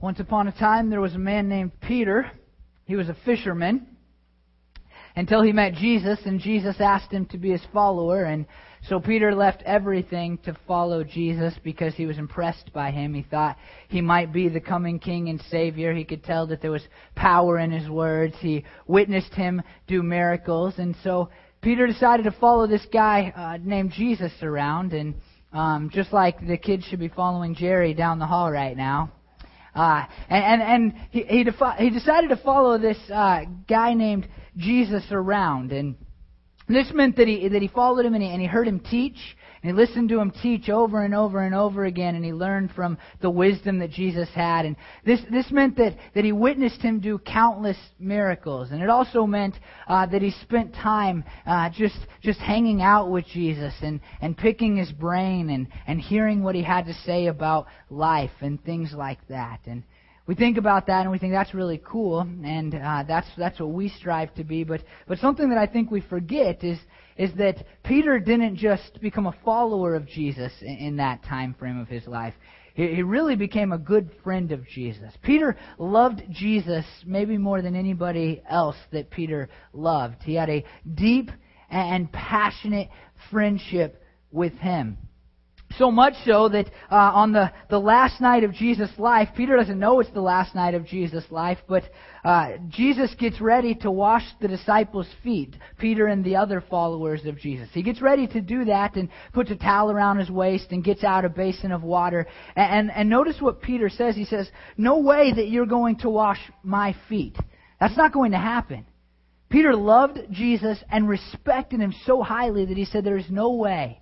Once upon a time, there was a man named Peter. He was a fisherman until he met Jesus, and Jesus asked him to be his follower. And so Peter left everything to follow Jesus because he was impressed by him. He thought he might be the coming king and savior. He could tell that there was power in his words. He witnessed him do miracles. And so Peter decided to follow this guy uh, named Jesus around. And um, just like the kids should be following Jerry down the hall right now. Uh, and and, and he, he, defi- he decided to follow this uh, guy named Jesus around. And this meant that he, that he followed him and he, and he heard him teach, and he listened to him teach over and over and over again, and he learned from the wisdom that Jesus had. And this, this meant that, that he witnessed him do countless miracles. And it also meant uh, that he spent time uh, just, just hanging out with Jesus and, and picking his brain and, and hearing what he had to say about life and things like that. And we think about that and we think that's really cool, and uh, that's that's what we strive to be. But but something that I think we forget is is that Peter didn't just become a follower of Jesus in, in that time frame of his life. He, he really became a good friend of Jesus. Peter loved Jesus maybe more than anybody else that Peter loved. He had a deep and passionate friendship with him. So much so that uh, on the, the last night of Jesus' life, Peter doesn't know it's the last night of Jesus' life, but uh, Jesus gets ready to wash the disciples' feet, Peter and the other followers of Jesus. He gets ready to do that and puts a towel around his waist and gets out a basin of water. And, and, and notice what Peter says. He says, No way that you're going to wash my feet. That's not going to happen. Peter loved Jesus and respected him so highly that he said, There is no way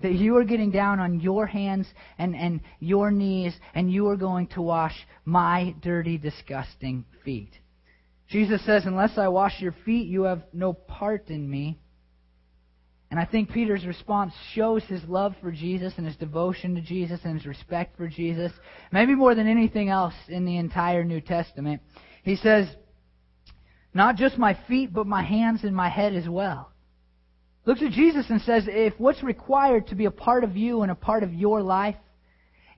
that you are getting down on your hands and, and your knees and you are going to wash my dirty, disgusting feet. Jesus says, Unless I wash your feet, you have no part in me. And I think Peter's response shows his love for Jesus and his devotion to Jesus and his respect for Jesus, maybe more than anything else in the entire New Testament. He says, Not just my feet, but my hands and my head as well looks at Jesus and says, if what's required to be a part of you and a part of your life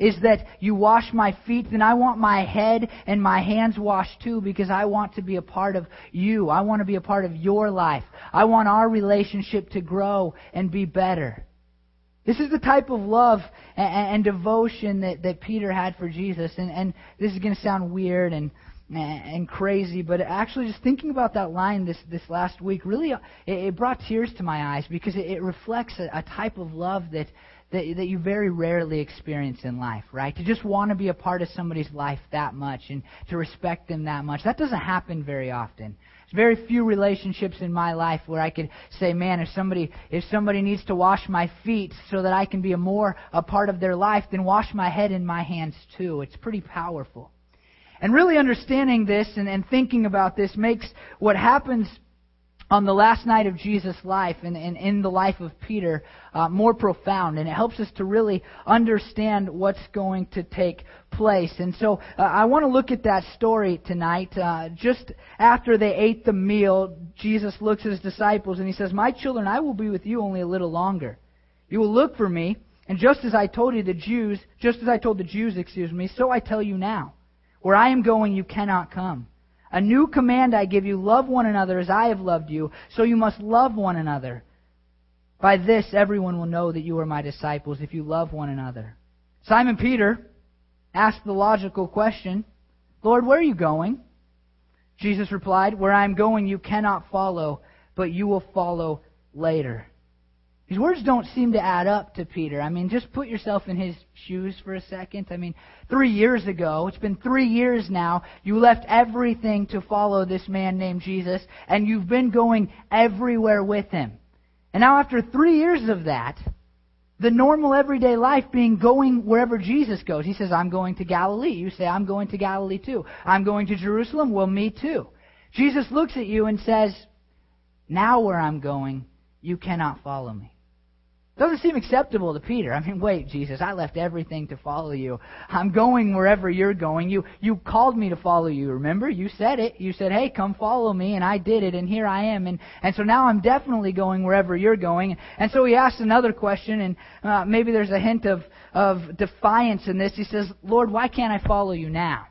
is that you wash my feet, then I want my head and my hands washed too because I want to be a part of you. I want to be a part of your life. I want our relationship to grow and be better. This is the type of love and, and devotion that, that Peter had for Jesus. And, and this is going to sound weird and and crazy, but actually just thinking about that line this, this last week really uh, it, it brought tears to my eyes because it, it reflects a, a type of love that, that that you very rarely experience in life, right? To just want to be a part of somebody's life that much and to respect them that much. That doesn't happen very often. There's very few relationships in my life where I could say, man, if somebody if somebody needs to wash my feet so that I can be a more a part of their life, then wash my head and my hands too. It's pretty powerful. And really understanding this and, and thinking about this makes what happens on the last night of Jesus' life and, and in the life of Peter uh, more profound. And it helps us to really understand what's going to take place. And so uh, I want to look at that story tonight. Uh, just after they ate the meal, Jesus looks at his disciples and he says, My children, I will be with you only a little longer. You will look for me. And just as I told you the Jews, just as I told the Jews, excuse me, so I tell you now. Where I am going, you cannot come. A new command I give you love one another as I have loved you, so you must love one another. By this, everyone will know that you are my disciples if you love one another. Simon Peter asked the logical question Lord, where are you going? Jesus replied, Where I am going, you cannot follow, but you will follow later. These words don't seem to add up to Peter. I mean, just put yourself in his shoes for a second. I mean, three years ago, it's been three years now, you left everything to follow this man named Jesus, and you've been going everywhere with him. And now, after three years of that, the normal everyday life being going wherever Jesus goes. He says, I'm going to Galilee. You say, I'm going to Galilee too. I'm going to Jerusalem. Well, me too. Jesus looks at you and says, Now where I'm going, you cannot follow me. Doesn't seem acceptable to Peter. I mean, wait, Jesus, I left everything to follow you. I'm going wherever you're going. You you called me to follow you, remember? You said it. You said, "Hey, come follow me," and I did it, and here I am. And and so now I'm definitely going wherever you're going. And so he asks another question, and uh, maybe there's a hint of of defiance in this. He says, "Lord, why can't I follow you now?"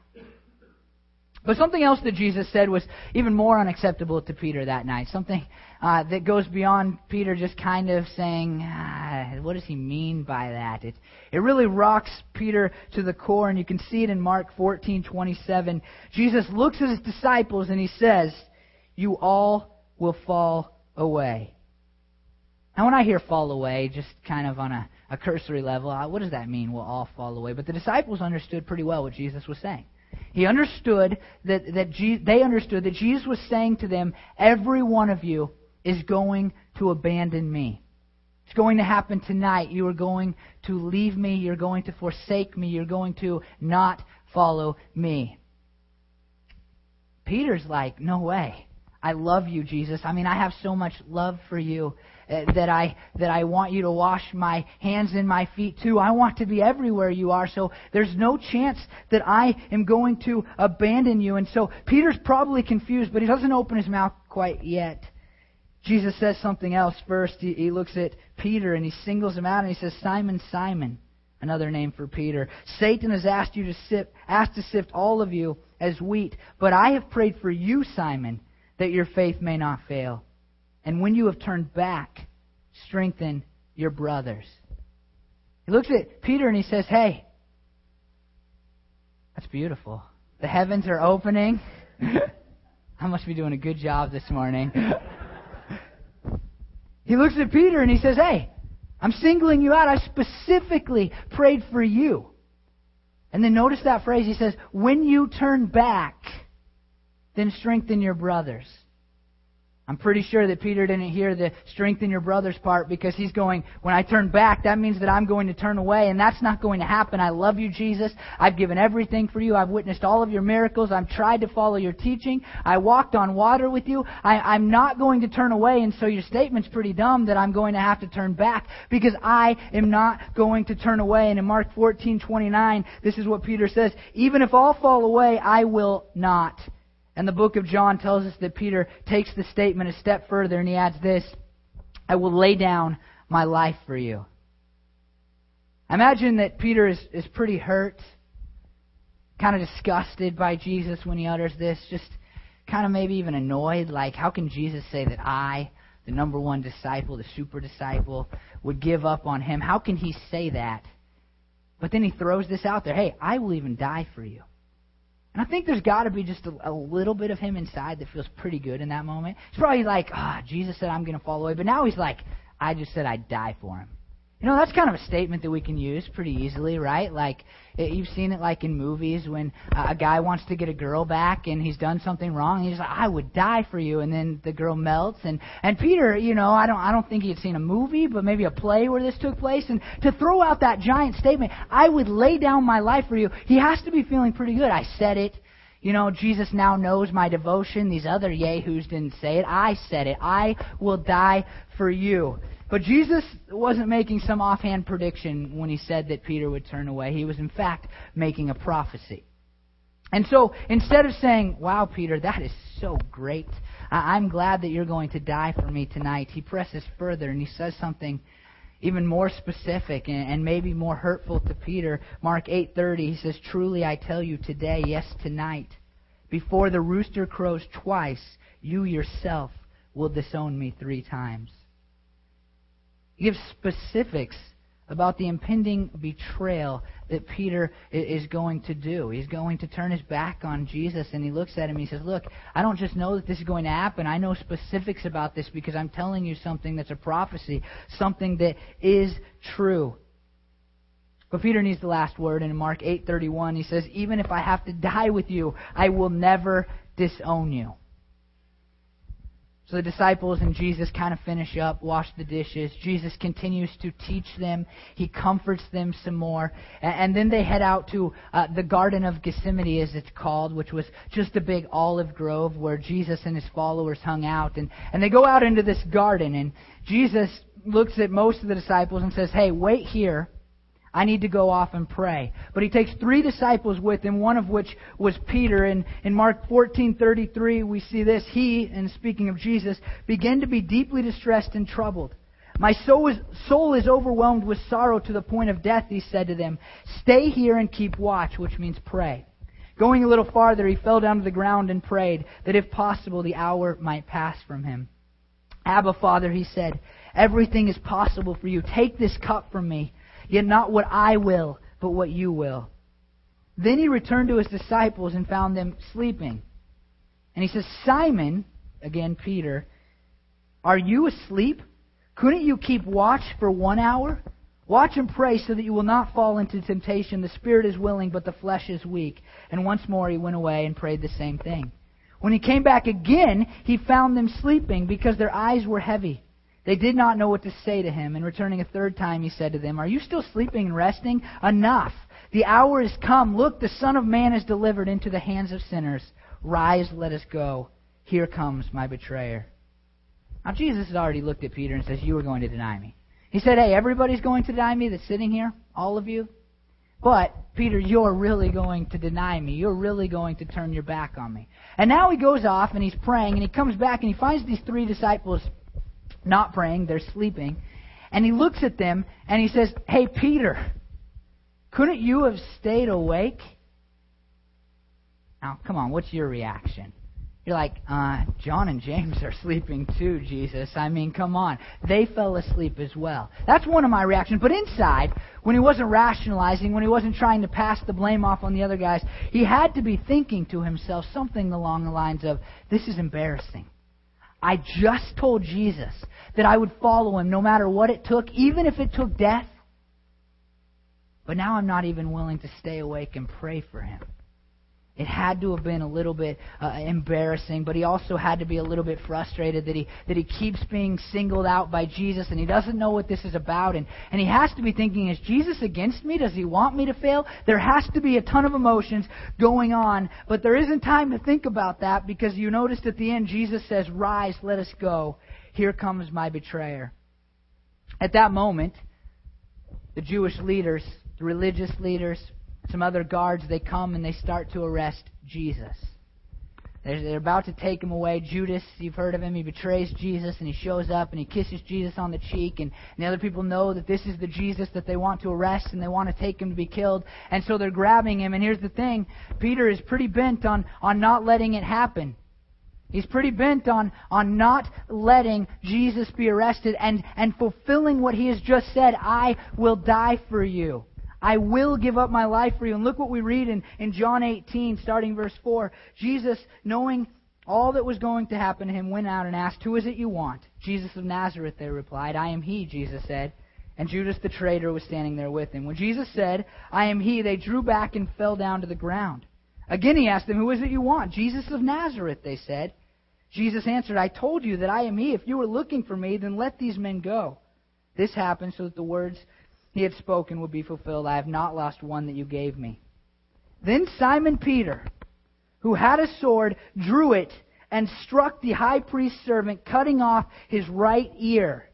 But something else that Jesus said was even more unacceptable to Peter that night. Something uh, that goes beyond Peter just kind of saying, ah, what does he mean by that? It, it really rocks Peter to the core, and you can see it in Mark 14:27. Jesus looks at his disciples and he says, You all will fall away. Now, when I hear fall away, just kind of on a, a cursory level, uh, what does that mean? We'll all fall away. But the disciples understood pretty well what Jesus was saying. He understood that, that Je- they understood that Jesus was saying to them, Every one of you is going to abandon me. It's going to happen tonight. You are going to leave me. You're going to forsake me. You're going to not follow me. Peter's like, No way. I love you, Jesus. I mean, I have so much love for you uh, that I that I want you to wash my hands and my feet too. I want to be everywhere you are. So there's no chance that I am going to abandon you. And so Peter's probably confused, but he doesn't open his mouth quite yet. Jesus says something else first. He, he looks at Peter and he singles him out and he says, "Simon, Simon." Another name for Peter. Satan has asked you to sift, asked to sift all of you as wheat, but I have prayed for you, Simon that your faith may not fail. And when you have turned back, strengthen your brothers. He looks at Peter and he says, Hey, that's beautiful. The heavens are opening. I must be doing a good job this morning. he looks at Peter and he says, Hey, I'm singling you out. I specifically prayed for you. And then notice that phrase. He says, When you turn back, then strengthen your brothers. I'm pretty sure that Peter didn't hear the strengthen your brothers part because he's going, when I turn back, that means that I'm going to turn away, and that's not going to happen. I love you, Jesus. I've given everything for you. I've witnessed all of your miracles. I've tried to follow your teaching. I walked on water with you. I, I'm not going to turn away, and so your statement's pretty dumb that I'm going to have to turn back because I am not going to turn away. And in Mark 14:29, this is what Peter says, even if all fall away, I will not. And the book of John tells us that Peter takes the statement a step further and he adds this I will lay down my life for you. I imagine that Peter is, is pretty hurt, kind of disgusted by Jesus when he utters this, just kind of maybe even annoyed. Like, how can Jesus say that I, the number one disciple, the super disciple, would give up on him? How can he say that? But then he throws this out there hey, I will even die for you. And I think there's got to be just a, a, little bit of him inside that feels pretty good in that moment. He's probably like, ah, oh, Jesus said I'm going to fall away. But now he's like, I just said I'd die for him. You know, that's kind of a statement that we can use pretty easily, right? Like, eh, you've seen it like in movies when uh, a guy wants to get a girl back and he's done something wrong. And he's like, I would die for you. And then the girl melts. And, and Peter, you know, I don't, I don't think he had seen a movie, but maybe a play where this took place. And to throw out that giant statement, I would lay down my life for you, he has to be feeling pretty good. I said it. You know, Jesus now knows my devotion. These other yahoos didn't say it. I said it. I will die for you. But Jesus wasn't making some offhand prediction when he said that Peter would turn away. He was, in fact, making a prophecy. And so, instead of saying, Wow, Peter, that is so great. I'm glad that you're going to die for me tonight, he presses further and he says something even more specific and maybe more hurtful to Peter. Mark 8:30 he says, "Truly I tell you today, yes tonight, before the rooster crows twice, you yourself will disown me 3 times." He gives specifics about the impending betrayal that Peter is going to do. He's going to turn his back on Jesus, and he looks at him. And he says, Look, I don't just know that this is going to happen. I know specifics about this because I'm telling you something that's a prophecy, something that is true. But Peter needs the last word, and in Mark 8:31 he says, "Even if I have to die with you, I will never disown you." So the disciples and Jesus kind of finish up, wash the dishes. Jesus continues to teach them. He comforts them some more. And, then they head out to uh, the Garden of Gethsemane, as it's called, which was just a big olive grove where Jesus and his followers hung out. And, and they go out into this garden, and Jesus looks at most of the disciples and says, Hey, wait here I need to go off and pray. But he takes three disciples with him, one of which was Peter. And in Mark 14:33 we see this. He, and speaking of Jesus, began to be deeply distressed and troubled. My soul is, soul is overwhelmed with sorrow to the point of death, he said to them. Stay here and keep watch, which means pray. Going a little farther, he fell down to the ground and prayed that if possible the hour might pass from him. Abba, Father, he said, everything is possible for you. Take this cup from me, yet not what I will, but what you will. Then he returned to his disciples and found them sleeping. And he says, Simon, again Peter, are you asleep? Couldn't you keep watch for one hour? Watch and pray so that you will not fall into temptation. The spirit is willing, but the flesh is weak. And once more he went away and prayed the same thing. When he came back again, he found them sleeping because their eyes were heavy. They did not know what to say to him. And returning a third time, he said to them, Are you still sleeping and resting? Enough. The hour is come. Look, the Son of Man is delivered into the hands of sinners. Rise, let us go. Here comes my betrayer. Now, Jesus has already looked at Peter and says, You are going to deny me. He said, Hey, everybody's going to deny me that's sitting here, all of you. But, Peter, you're really going to deny me. You're really going to turn your back on me. And now he goes off and he's praying and he comes back and he finds these three disciples not praying, they're sleeping. And he looks at them and he says, Hey, Peter, couldn't you have stayed awake? Now, come on, what's your reaction? You're like, uh, John and James are sleeping too, Jesus. I mean, come on. They fell asleep as well. That's one of my reactions. But inside, when he wasn't rationalizing, when he wasn't trying to pass the blame off on the other guys, he had to be thinking to himself something along the lines of, this is embarrassing. I just told Jesus that I would follow him no matter what it took, even if it took death. But now I'm not even willing to stay awake and pray for him. It had to have been a little bit uh, embarrassing, but he also had to be a little bit frustrated that he that he keeps being singled out by Jesus and he doesn't know what this is about and and he has to be thinking is Jesus against me? Does he want me to fail? There has to be a ton of emotions going on, but there isn't time to think about that because you noticed at the end Jesus says, "Rise, let us go. Here comes my betrayer." At that moment, the Jewish leaders, the religious leaders, some other guards, they come and they start to arrest Jesus. They're, they're about to take him away. Judas, you've heard of him, he betrays Jesus and he shows up and he kisses Jesus on the cheek. And, and the other people know that this is the Jesus that they want to arrest and they want to take him to be killed. And so they're grabbing him. And here's the thing Peter is pretty bent on, on not letting it happen. He's pretty bent on, on not letting Jesus be arrested and, and fulfilling what he has just said I will die for you. I will give up my life for you. And look what we read in, in John 18, starting verse 4. Jesus, knowing all that was going to happen to him, went out and asked, Who is it you want? Jesus of Nazareth, they replied. I am he, Jesus said. And Judas the traitor was standing there with him. When Jesus said, I am he, they drew back and fell down to the ground. Again he asked them, Who is it you want? Jesus of Nazareth, they said. Jesus answered, I told you that I am he. If you were looking for me, then let these men go. This happened so that the words he had spoken would be fulfilled. I have not lost one that you gave me. Then Simon Peter, who had a sword, drew it and struck the high priest's servant, cutting off his right ear.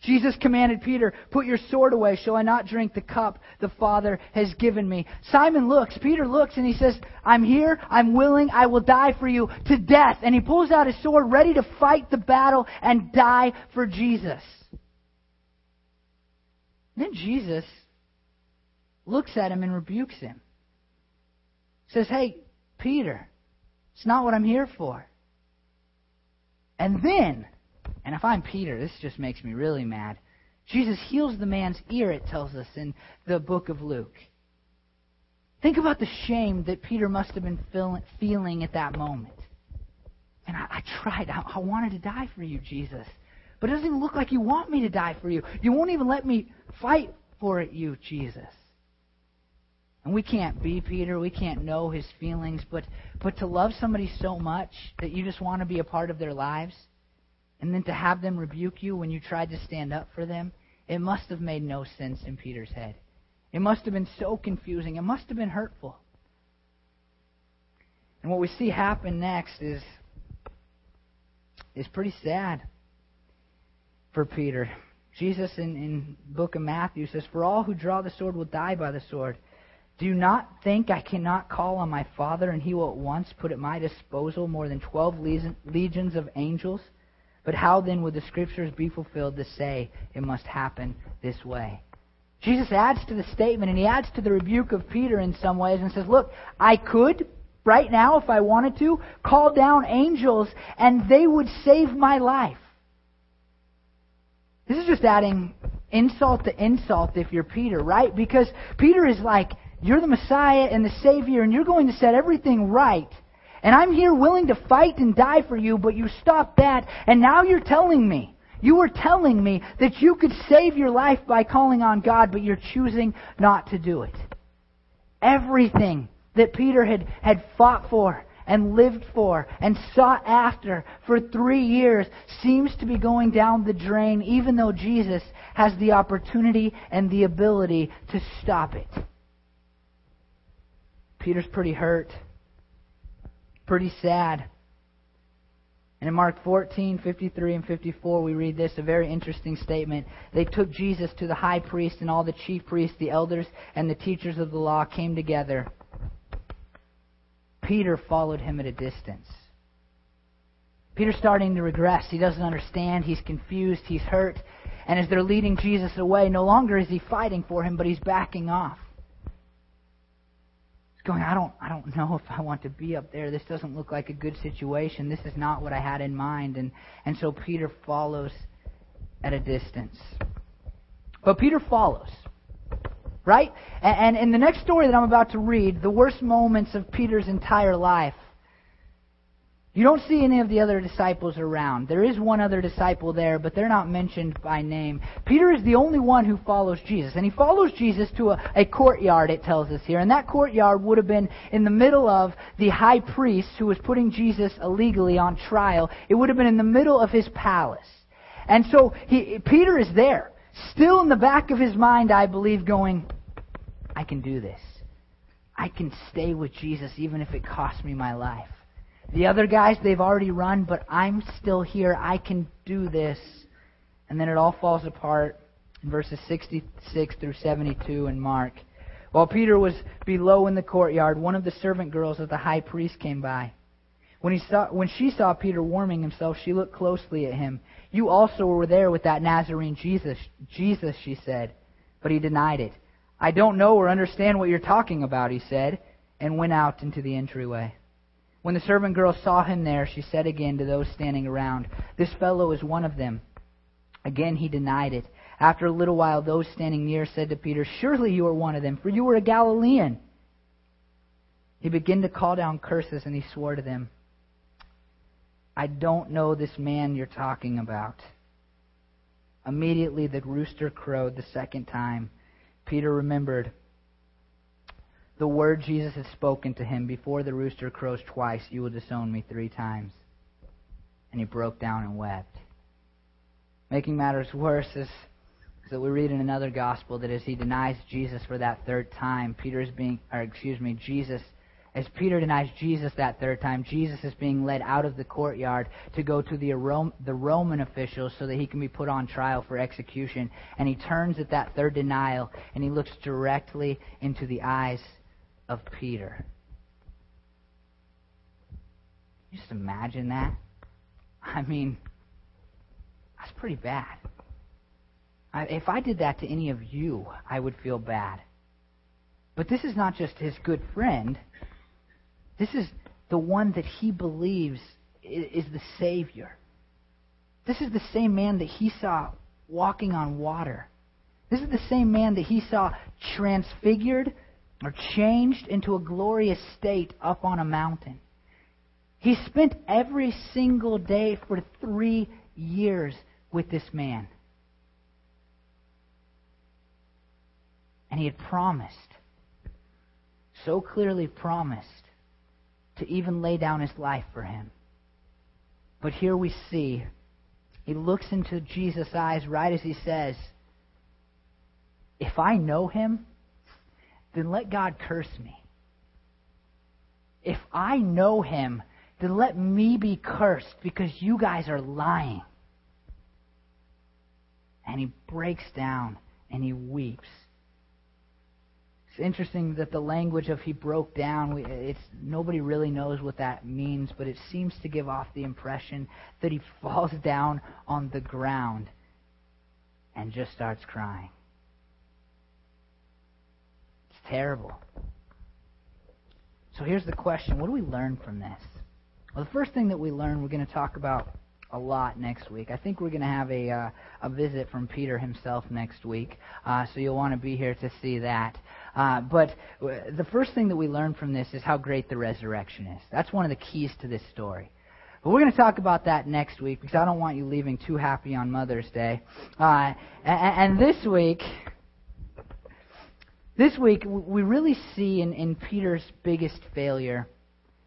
Jesus commanded Peter, Put your sword away. Shall I not drink the cup the Father has given me? Simon looks, Peter looks, and he says, I'm here, I'm willing, I will die for you to death. And he pulls out his sword, ready to fight the battle and die for Jesus. Then Jesus looks at him and rebukes him. Says, Hey, Peter, it's not what I'm here for. And then, and if I'm Peter, this just makes me really mad. Jesus heals the man's ear, it tells us in the book of Luke. Think about the shame that Peter must have been feeling at that moment. And I, I tried. I, I wanted to die for you, Jesus. But it doesn't even look like you want me to die for you. You won't even let me fight for it, you, Jesus. And we can't be Peter, we can't know his feelings, but, but to love somebody so much that you just want to be a part of their lives, and then to have them rebuke you when you tried to stand up for them, it must have made no sense in Peter's head. It must have been so confusing. It must have been hurtful. And what we see happen next is is pretty sad for Peter. Jesus in, in book of Matthew says, For all who draw the sword will die by the sword. Do not think I cannot call on my Father, and he will at once put at my disposal more than twelve legions of angels? But how then would the Scriptures be fulfilled to say it must happen this way? Jesus adds to the statement and he adds to the rebuke of Peter in some ways and says, Look, I could, right now, if I wanted to, call down angels and they would save my life. This is just adding insult to insult if you're Peter, right? Because Peter is like, You're the Messiah and the Savior and you're going to set everything right. And I'm here willing to fight and die for you, but you stopped that and now you're telling me you were telling me that you could save your life by calling on God, but you're choosing not to do it. Everything that Peter had, had fought for and lived for and sought after for three years seems to be going down the drain, even though Jesus has the opportunity and the ability to stop it. Peter's pretty hurt, pretty sad. And in Mark 14, 53 and 54, we read this, a very interesting statement. They took Jesus to the high priest, and all the chief priests, the elders, and the teachers of the law came together. Peter followed him at a distance. Peter's starting to regress. He doesn't understand. He's confused. He's hurt. And as they're leading Jesus away, no longer is he fighting for him, but he's backing off He's going, I don't, I don't know if I want to be up there. This doesn't look like a good situation. This is not what I had in mind. And, and so Peter follows at a distance. But Peter follows. Right? And, in the next story that I'm about to read, the worst moments of Peter's entire life you don't see any of the other disciples around. There is one other disciple there, but they're not mentioned by name. Peter is the only one who follows Jesus. And he follows Jesus to a, a, courtyard, it tells us here. And that courtyard would have been in the middle of the high priest who was putting Jesus illegally on trial. It would have been in the middle of his palace. And so he, Peter is there, still in the back of his mind, I believe, going, I can do this. I can stay with Jesus even if it costs me my life. The other guys, they've already run, but I'm still here. I can do this. And then it all falls apart in verses 66 through 72 in Mark. While Peter was below in the courtyard, one of the servant girls of the high priest came by. When, he saw, when she saw Peter warming himself, she looked closely at him. You also were there with that Nazarene Jesus, Jesus, she said. But he denied it. I don't know or understand what you're talking about, he said, and went out into the entryway. When the servant girl saw him there, she said again to those standing around, This fellow is one of them. Again he denied it. After a little while, those standing near said to Peter, Surely you are one of them, for you are a Galilean. He began to call down curses, and he swore to them, I don't know this man you're talking about. Immediately the rooster crowed the second time. Peter remembered the word Jesus had spoken to him before the rooster crows twice, you will disown me three times. And he broke down and wept. Making matters worse is, that we read in another gospel that as he denies Jesus for that third time, Peter is being, or excuse me, Jesus, as Peter denies Jesus that third time, Jesus is being led out of the courtyard to go to the, Roman officials so that he can be put on trial for execution. And he turns at that third denial and he looks directly into the eyes of Peter. Just imagine that. I mean, that's pretty bad. I, if I did that to any of you, I would feel bad. But this is not just his good friend. This is the one that he believes is the Savior. This is the same man that he saw walking on water. This is the same man that he saw transfigured or changed into a glorious state up on a mountain. He spent every single day for three years with this man. And he had promised, so clearly promised, to even lay down his life for him. But here we see, he looks into Jesus' eyes right as he says, If I know him, then let God curse me. If I know him, then let me be cursed because you guys are lying. And he breaks down and he weeps. It's interesting that the language of he broke down, it's, nobody really knows what that means, but it seems to give off the impression that he falls down on the ground and just starts crying. It's terrible. So here's the question what do we learn from this? Well, the first thing that we learn, we're going to talk about a lot next week. I think we're going to have a uh, a visit from Peter himself next week, uh, so you'll want to be here to see that. Uh, but the first thing that we learn from this is how great the resurrection is. That's one of the keys to this story. But we're going to talk about that next week because I don't want you leaving too happy on Mother's Day. Uh, and, and this week, this week we really see in, in Peter's biggest failure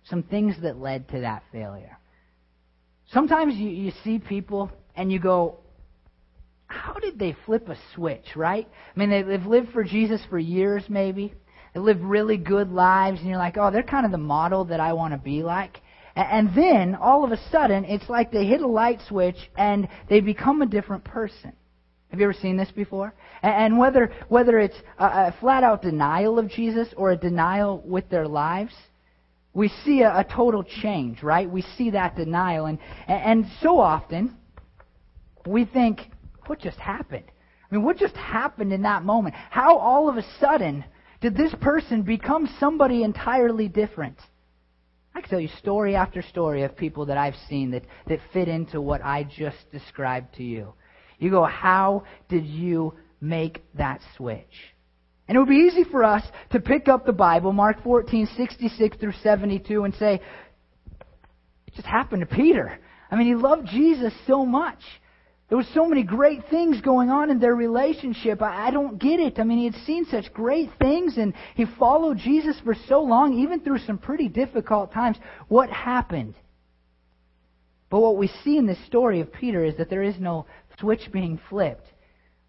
some things that led to that failure. Sometimes you, you see people and you go, how did they flip a switch, right? I mean, they, they've lived for Jesus for years, maybe. They live really good lives, and you're like, oh, they're kind of the model that I want to be like. And then, all of a sudden, it's like they hit a light switch and they become a different person. Have you ever seen this before? And whether, whether it's a, a flat out denial of Jesus or a denial with their lives, we see a, a total change, right? We see that denial. And, and so often, we think, what just happened? I mean, what just happened in that moment? How all of a sudden did this person become somebody entirely different? I can tell you story after story of people that I've seen that, that fit into what I just described to you. You go, how did you make that switch? And it would be easy for us to pick up the Bible, Mark 14, 66 through 72, and say, it just happened to Peter. I mean, he loved Jesus so much. There were so many great things going on in their relationship. I, I don't get it. I mean, he had seen such great things and he followed Jesus for so long, even through some pretty difficult times. What happened? But what we see in this story of Peter is that there is no switch being flipped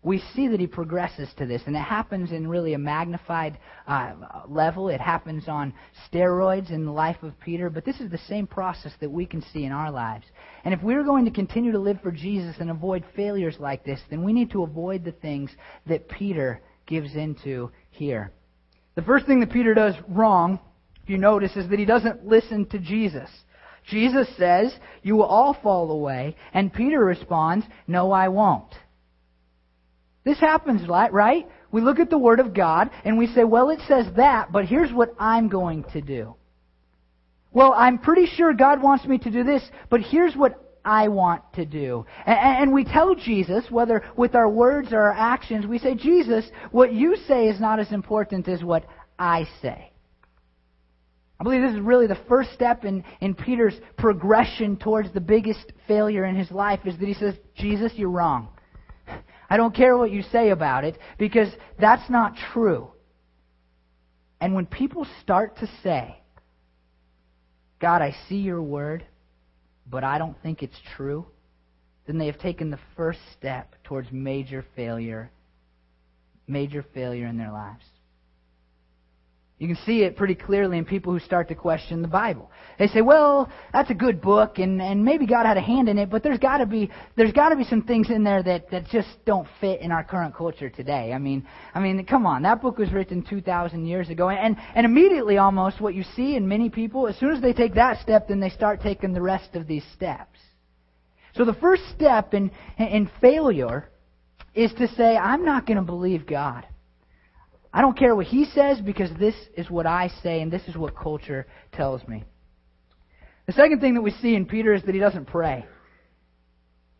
we see that he progresses to this, and it happens in really a magnified uh, level. It happens on steroids in the life of Peter, but this is the same process that we can see in our lives. And if we're going to continue to live for Jesus and avoid failures like this, then we need to avoid the things that Peter gives into here. The first thing that Peter does wrong, if you notice, is that he doesn't listen to Jesus. Jesus says, You will all fall away, and Peter responds, No, I won't. This happens, right? We look at the Word of God and we say, well, it says that, but here's what I'm going to do. Well, I'm pretty sure God wants me to do this, but here's what I want to do. And, we tell Jesus, whether with our words or our actions, we say, Jesus, what you say is not as important as what I say. I believe this is really the first step in, in Peter's progression towards the biggest failure in his life is that he says, Jesus, you're wrong. I don't care what you say about it because that's not true. And when people start to say, God, I see your word, but I don't think it's true, then they have taken the first step towards major failure, major failure in their lives. You can see it pretty clearly in people who start to question the Bible. They say, "Well, that's a good book, and and maybe God had a hand in it, but there's got to be there's got to be some things in there that that just don't fit in our current culture today." I mean, I mean, come on, that book was written 2,000 years ago, and and immediately almost what you see in many people, as soon as they take that step, then they start taking the rest of these steps. So the first step in in failure is to say, "I'm not going to believe God." I don't care what he says because this is what I say and this is what culture tells me. The second thing that we see in Peter is that he doesn't pray.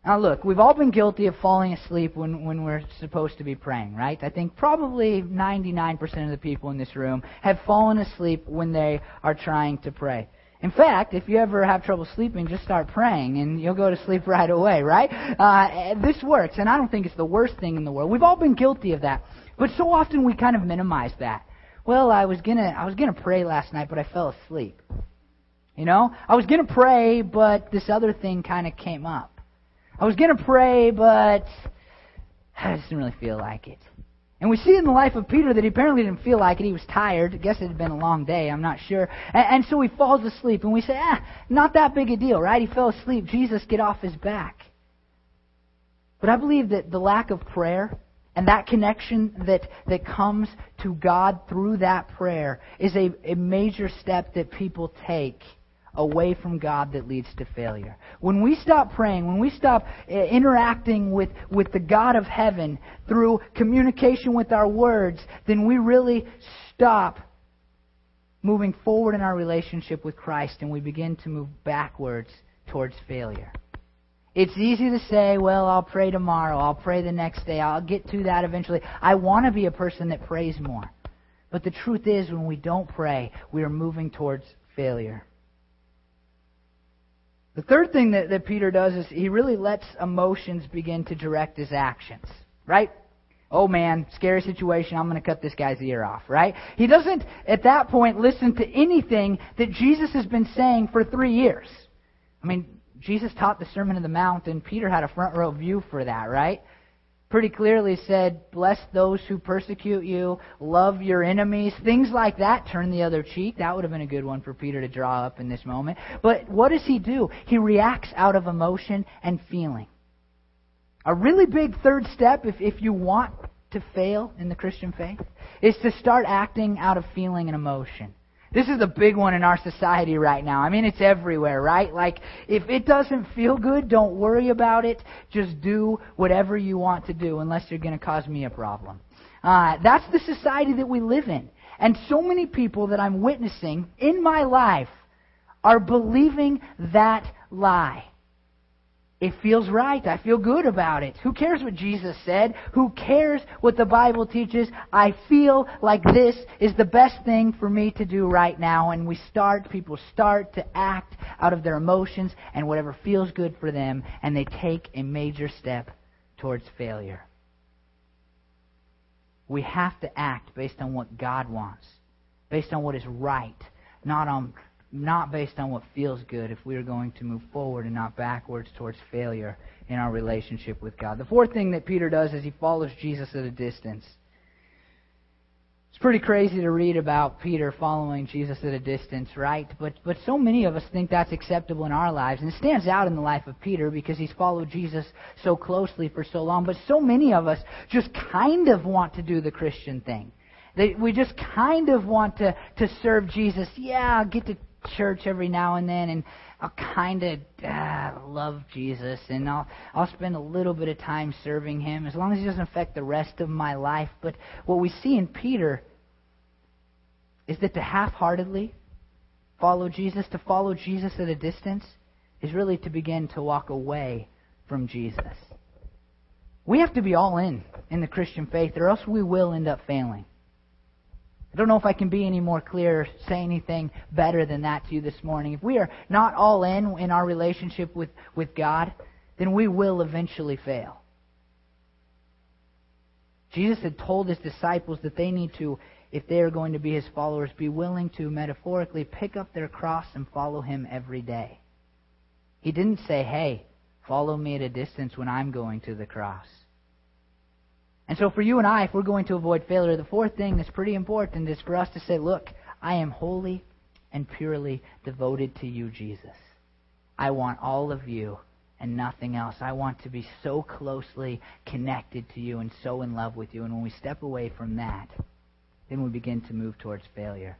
Now, look, we've all been guilty of falling asleep when, when we're supposed to be praying, right? I think probably 99% of the people in this room have fallen asleep when they are trying to pray. In fact, if you ever have trouble sleeping, just start praying and you'll go to sleep right away, right? Uh, this works, and I don't think it's the worst thing in the world. We've all been guilty of that. But so often we kind of minimize that. Well, I was gonna I was gonna pray last night, but I fell asleep. You know, I was gonna pray, but this other thing kind of came up. I was gonna pray, but I just didn't really feel like it. And we see in the life of Peter that he apparently didn't feel like it. He was tired. I guess it had been a long day. I'm not sure. And, and so he falls asleep. And we say, ah, not that big a deal, right? He fell asleep. Jesus, get off his back. But I believe that the lack of prayer and that connection that, that comes to God through that prayer is a, a major step that people take away from God that leads to failure. When we stop praying, when we stop eh, interacting with, with the God of heaven through communication with our words, then we really stop moving forward in our relationship with Christ and we begin to move backwards towards failure. It's easy to say, well, I'll pray tomorrow, I'll pray the next day, I'll get to that eventually. I want to be a person that prays more. But the truth is, when we don't pray, we are moving towards failure. The third thing that, that Peter does is he really lets emotions begin to direct his actions, right? Oh man, scary situation, I'm going to cut this guy's ear off, right? He doesn't, at that point, listen to anything that Jesus has been saying for three years. I mean, Jesus taught the Sermon on the Mount, and Peter had a front row view for that, right? Pretty clearly said, Bless those who persecute you, love your enemies, things like that. Turn the other cheek. That would have been a good one for Peter to draw up in this moment. But what does he do? He reacts out of emotion and feeling. A really big third step, if, if you want to fail in the Christian faith, is to start acting out of feeling and emotion. This is a big one in our society right now. I mean, it's everywhere, right? Like, if it doesn't feel good, don't worry about it. Just do whatever you want to do, unless you're going to cause me a problem. Uh, that's the society that we live in. And so many people that I'm witnessing in my life are believing that lie. It feels right. I feel good about it. Who cares what Jesus said? Who cares what the Bible teaches? I feel like this is the best thing for me to do right now. And we start, people start to act out of their emotions and whatever feels good for them, and they take a major step towards failure. We have to act based on what God wants, based on what is right, not on not based on what feels good if we are going to move forward and not backwards towards failure in our relationship with God. The fourth thing that Peter does is he follows Jesus at a distance. It's pretty crazy to read about Peter following Jesus at a distance, right? But but so many of us think that's acceptable in our lives, and it stands out in the life of Peter because he's followed Jesus so closely for so long. But so many of us just kind of want to do the Christian thing. They, we just kind of want to to serve Jesus. Yeah, get to church every now and then, and I'll kind of uh, love Jesus, and I'll I'll spend a little bit of time serving Him as long as He doesn't affect the rest of my life. But what we see in Peter is that to half-heartedly follow Jesus, to follow Jesus at a distance, is really to begin to walk away from Jesus. We have to be all in in the Christian faith, or else we will end up failing. I don't know if I can be any more clear, say anything better than that to you this morning. If we are not all in in our relationship with, with God, then we will eventually fail. Jesus had told his disciples that they need to, if they are going to be his followers, be willing to metaphorically pick up their cross and follow him every day. He didn't say, hey, follow me at a distance when I'm going to the cross. And so for you and I, if we're going to avoid failure, the fourth thing that's pretty important is for us to say, look, I am wholly and purely devoted to you, Jesus. I want all of you and nothing else. I want to be so closely connected to you and so in love with you. And when we step away from that, then we begin to move towards failure.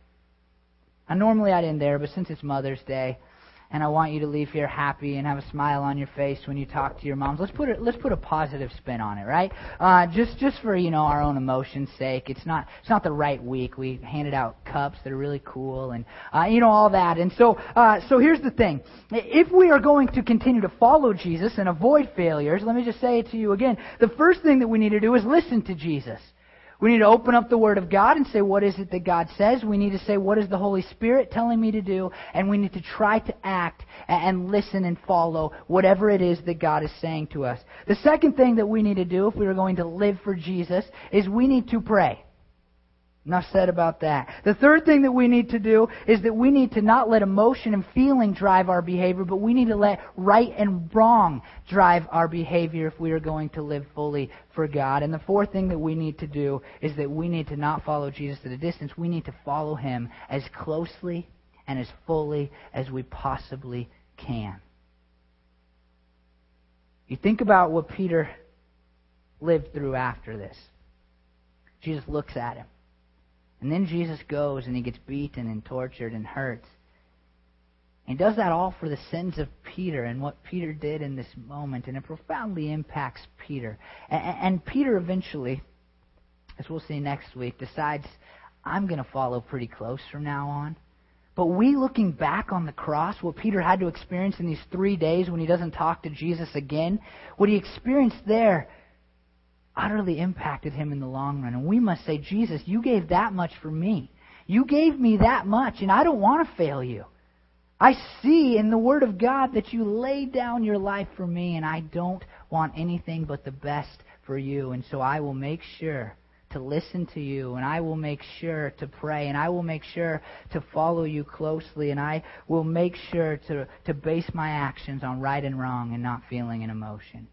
Now, normally I'd end there, but since it's Mother's Day, and I want you to leave here happy and have a smile on your face when you talk to your moms. Let's put it, let's put a positive spin on it, right? Uh, just just for you know our own emotions' sake. It's not it's not the right week. We handed out cups that are really cool and uh, you know all that. And so uh, so here's the thing: if we are going to continue to follow Jesus and avoid failures, let me just say it to you again. The first thing that we need to do is listen to Jesus. We need to open up the Word of God and say, what is it that God says? We need to say, what is the Holy Spirit telling me to do? And we need to try to act and listen and follow whatever it is that God is saying to us. The second thing that we need to do if we are going to live for Jesus is we need to pray. Enough said about that. The third thing that we need to do is that we need to not let emotion and feeling drive our behavior, but we need to let right and wrong drive our behavior if we are going to live fully for God. And the fourth thing that we need to do is that we need to not follow Jesus at a distance. We need to follow him as closely and as fully as we possibly can. You think about what Peter lived through after this. Jesus looks at him. And then Jesus goes and he gets beaten and tortured and hurt. And he does that all for the sins of Peter and what Peter did in this moment. And it profoundly impacts Peter. And Peter eventually, as we'll see next week, decides, I'm going to follow pretty close from now on. But we looking back on the cross, what Peter had to experience in these three days when he doesn't talk to Jesus again, what he experienced there utterly impacted him in the long run. And we must say, Jesus, you gave that much for me. You gave me that much, and I don't want to fail you. I see in the Word of God that you laid down your life for me, and I don't want anything but the best for you. And so I will make sure to listen to you, and I will make sure to pray, and I will make sure to follow you closely, and I will make sure to, to base my actions on right and wrong and not feeling an emotion.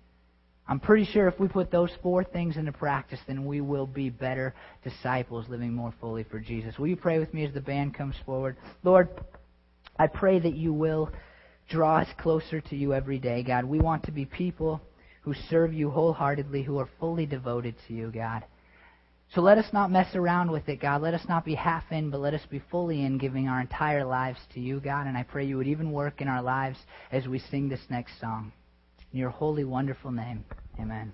I'm pretty sure if we put those four things into practice, then we will be better disciples living more fully for Jesus. Will you pray with me as the band comes forward? Lord, I pray that you will draw us closer to you every day, God. We want to be people who serve you wholeheartedly, who are fully devoted to you, God. So let us not mess around with it, God. Let us not be half in, but let us be fully in, giving our entire lives to you, God. And I pray you would even work in our lives as we sing this next song. In your holy, wonderful name, amen.